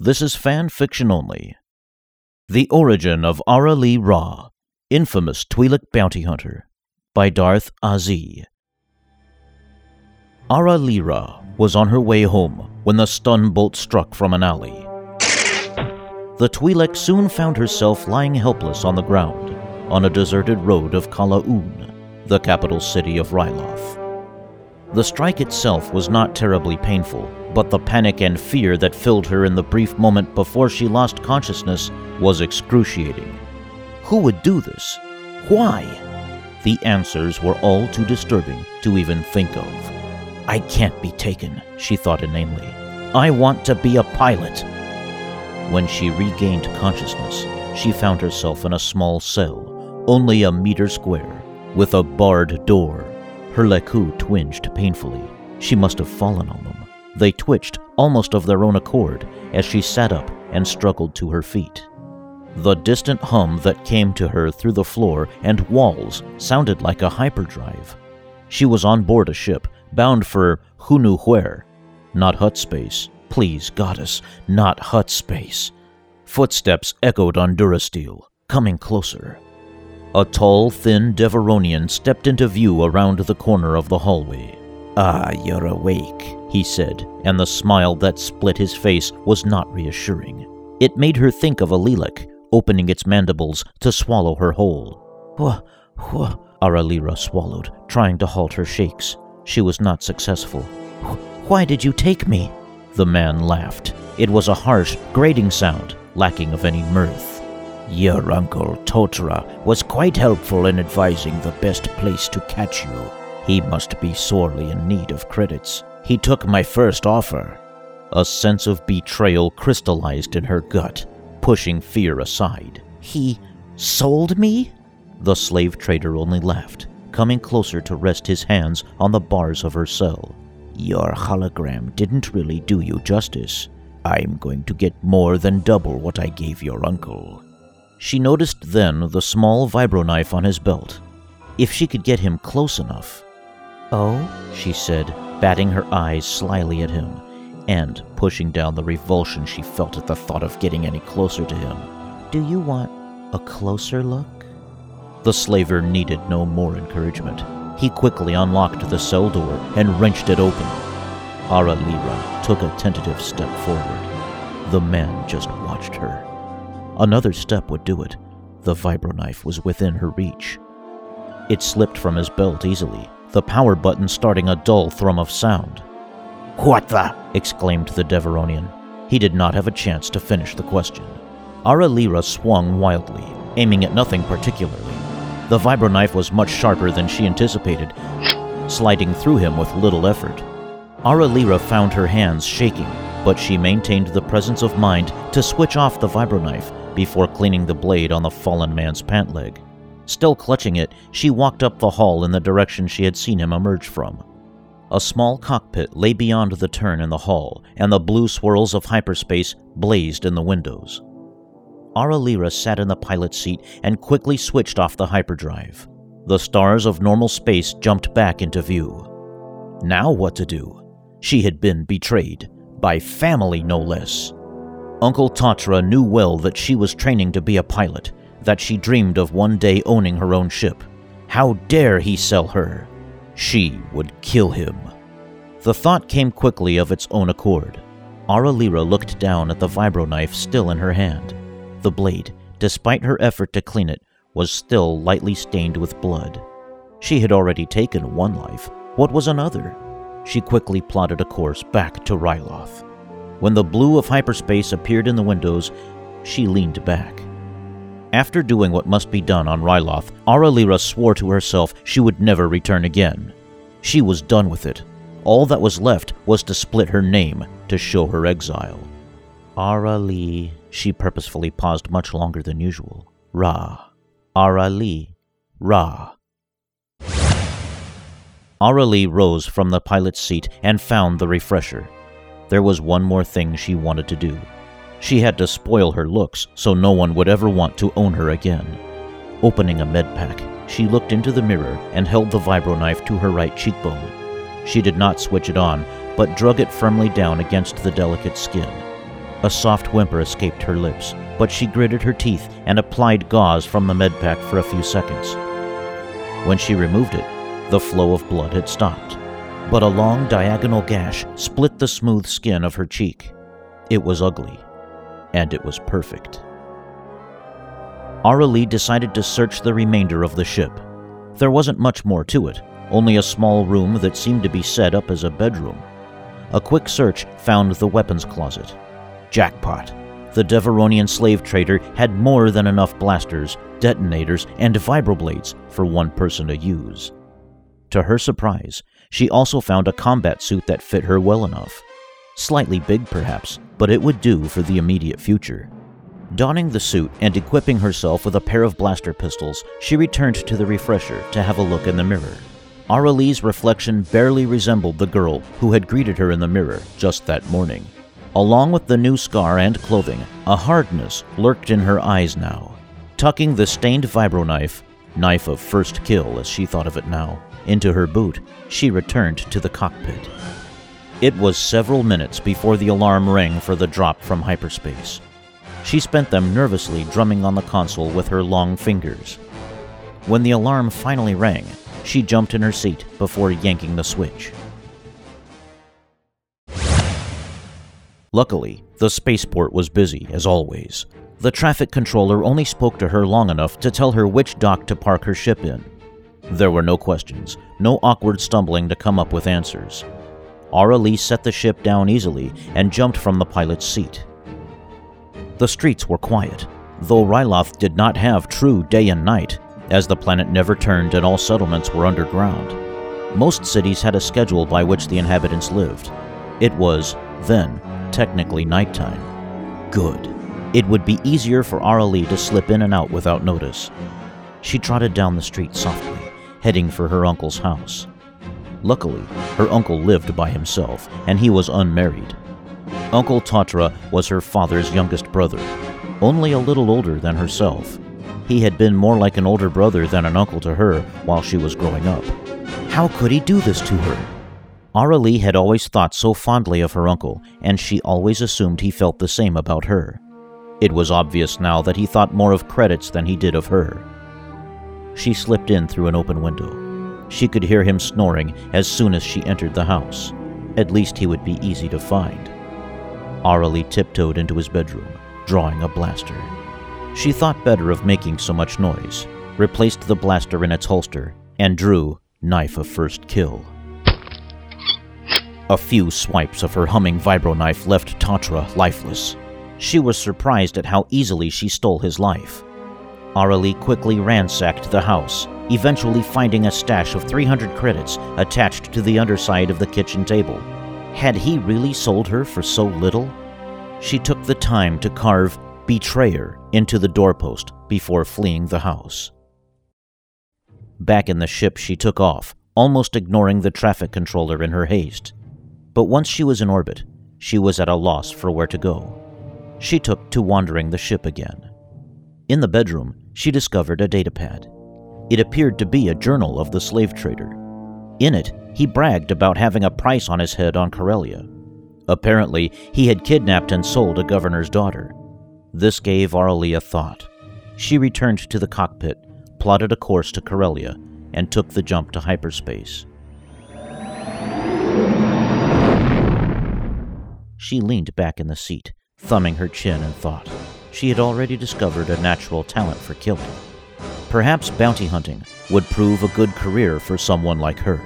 This is fan fiction only. The Origin of Ara Lee Ra, Infamous Twi'lek Bounty Hunter, by Darth Azi. Ara Lira was on her way home when the stun bolt struck from an alley. The Twi'lek soon found herself lying helpless on the ground on a deserted road of Kala'uun, the capital city of Ryloth. The strike itself was not terribly painful, but the panic and fear that filled her in the brief moment before she lost consciousness was excruciating. Who would do this? Why? The answers were all too disturbing to even think of. I can't be taken, she thought inanely. I want to be a pilot. When she regained consciousness, she found herself in a small cell, only a meter square, with a barred door. Her leku twinged painfully. She must have fallen on them. They twitched almost of their own accord as she sat up and struggled to her feet. The distant hum that came to her through the floor and walls sounded like a hyperdrive. She was on board a ship, bound for who knew where. Not Hutt space. Please, goddess, not Hutt space. Footsteps echoed on Durasteel, coming closer. A tall, thin Devaronian stepped into view around the corner of the hallway. Ah, you're awake, he said, and the smile that split his face was not reassuring. It made her think of a lylek, opening its mandibles to swallow her whole. Wha, wha, Aralira swallowed, trying to halt her shakes. She was not successful. Why did you take me? The man laughed. It was a harsh, grating sound, lacking of any mirth. Your uncle, Tatra, was quite helpful in advising the best place to catch you. He must be sorely in need of credits. He took my first offer. A sense of betrayal crystallized in her gut, pushing fear aside. He sold me? The slave trader only laughed, coming closer to rest his hands on the bars of her cell. Your hologram didn't really do you justice. I'm going to get more than double what I gave your uncle. She noticed then the small vibroknife on his belt. If she could get him close enough. Oh, she said, batting her eyes slyly at him, and pushing down the revulsion she felt at the thought of getting any closer to him. Do you want a closer look? The slaver needed no more encouragement. He quickly unlocked the cell door and wrenched it open. Ara Lira took a tentative step forward. The man just watched her. Another step would do it. The vibroknife was within her reach. It slipped from his belt easily, the power button starting a dull thrum of sound. What the? exclaimed the Devaronian. He did not have a chance to finish the question. Ara Lira swung wildly, aiming at nothing particularly. The vibroknife was much sharper than she anticipated, sliding through him with little effort. Ara Lira found her hands shaking, but she maintained the presence of mind to switch off the vibroknife before cleaning the blade on the fallen man's pant leg. Still clutching it, she walked up the hall in the direction she had seen him emerge from. A small cockpit lay beyond the turn in the hall, and the blue swirls of hyperspace blazed in the windows. Ara Lira sat in the pilot's seat and quickly switched off the hyperdrive. The stars of normal space jumped back into view. Now what to do? She had been betrayed, by family no less. Uncle Tatra knew well that she was training to be a pilot, that she dreamed of one day owning her own ship. How dare he sell her? She would kill him. The thought came quickly of its own accord. Ara Lira looked down at the vibroknife still in her hand. The blade, despite her effort to clean it, was still lightly stained with blood. She had already taken one life. What was another? She quickly plotted a course back to Ryloth. When the blue of hyperspace appeared in the windows, she leaned back. After doing what must be done on Ryloth, Aralira swore to herself she would never return again. She was done with it. All that was left was to split her name to show her exile. Arali, she purposefully paused much longer than usual. Ra. Arali. Ra. Arali rose from the pilot's seat and found the refresher. There was one more thing she wanted to do. She had to spoil her looks so no one would ever want to own her again. Opening a med pack, she looked into the mirror and held the vibroknife to her right cheekbone. She did not switch it on, but drug it firmly down against the delicate skin. A soft whimper escaped her lips, but she gritted her teeth and applied gauze from the med pack for a few seconds. When she removed it, the flow of blood had stopped, but a long diagonal gash split the smooth skin of her cheek. It was ugly, and it was perfect. Aralee decided to search the remainder of the ship. There wasn't much more to it, only a small room that seemed to be set up as a bedroom. A quick search found the weapons closet. Jackpot! The Devaronian slave trader had more than enough blasters, detonators, and vibroblades for one person to use. To her surprise, she also found a combat suit that fit her well enough. Slightly big, perhaps, but it would do for the immediate future. Donning the suit and equipping herself with a pair of blaster pistols, she returned to the refresher to have a look in the mirror. Aralee's reflection barely resembled the girl who had greeted her in the mirror just that morning. Along with the new scar and clothing, a hardness lurked in her eyes now. Tucking the stained vibro knife, knife of first kill as she thought of it now, into her boot, she returned to the cockpit. It was several minutes before the alarm rang for the drop from hyperspace. She spent them nervously drumming on the console with her long fingers. When the alarm finally rang, she jumped in her seat before yanking the switch. Luckily, the spaceport was busy, as always. The traffic controller only spoke to her long enough to tell her which dock to park her ship in. There were no questions, no awkward stumbling to come up with answers. Aralee set the ship down easily and jumped from the pilot's seat. The streets were quiet, though Ryloth did not have true day and night, as the planet never turned and all settlements were underground. Most cities had a schedule by which the inhabitants lived. It was, then, technically nighttime. Good. It would be easier for Aralee to slip in and out without notice. She trotted down the street softly, heading for her uncle's house. Luckily, her uncle lived by himself, and he was unmarried. Uncle Tatra was her father's youngest brother, only a little older than herself. He had been more like an older brother than an uncle to her while she was growing up. How could he do this to her? Aralee had always thought so fondly of her uncle, and she always assumed he felt the same about her. It was obvious now that he thought more of credits than he did of her. She slipped in through an open window. She could hear him snoring as soon as she entered the house. At least he would be easy to find. Aralee tiptoed into his bedroom, drawing a blaster. She thought better of making so much noise, replaced the blaster in its holster, and drew Knife of First Kill. A few swipes of her humming vibro knife left Tatra lifeless. She was surprised at how easily she stole his life. Aralee quickly ransacked the house, eventually finding a stash of 300 credits attached to the underside of the kitchen table. Had he really sold her for so little? She took the time to carve Betrayer into the doorpost before fleeing the house. Back in the ship, she took off, almost ignoring the traffic controller in her haste. But once she was in orbit, she was at a loss for where to go. She took to wandering the ship again. In the bedroom, she discovered a datapad. It appeared to be a journal of the slave trader. In it, he bragged about having a price on his head on Corellia. Apparently, he had kidnapped and sold a governor's daughter. This gave Aralee a thought. She returned to the cockpit, plotted a course to Corellia, and took the jump to hyperspace. She leaned back in the seat, thumbing her chin and thought. She had already discovered a natural talent for killing. Perhaps bounty hunting would prove a good career for someone like her.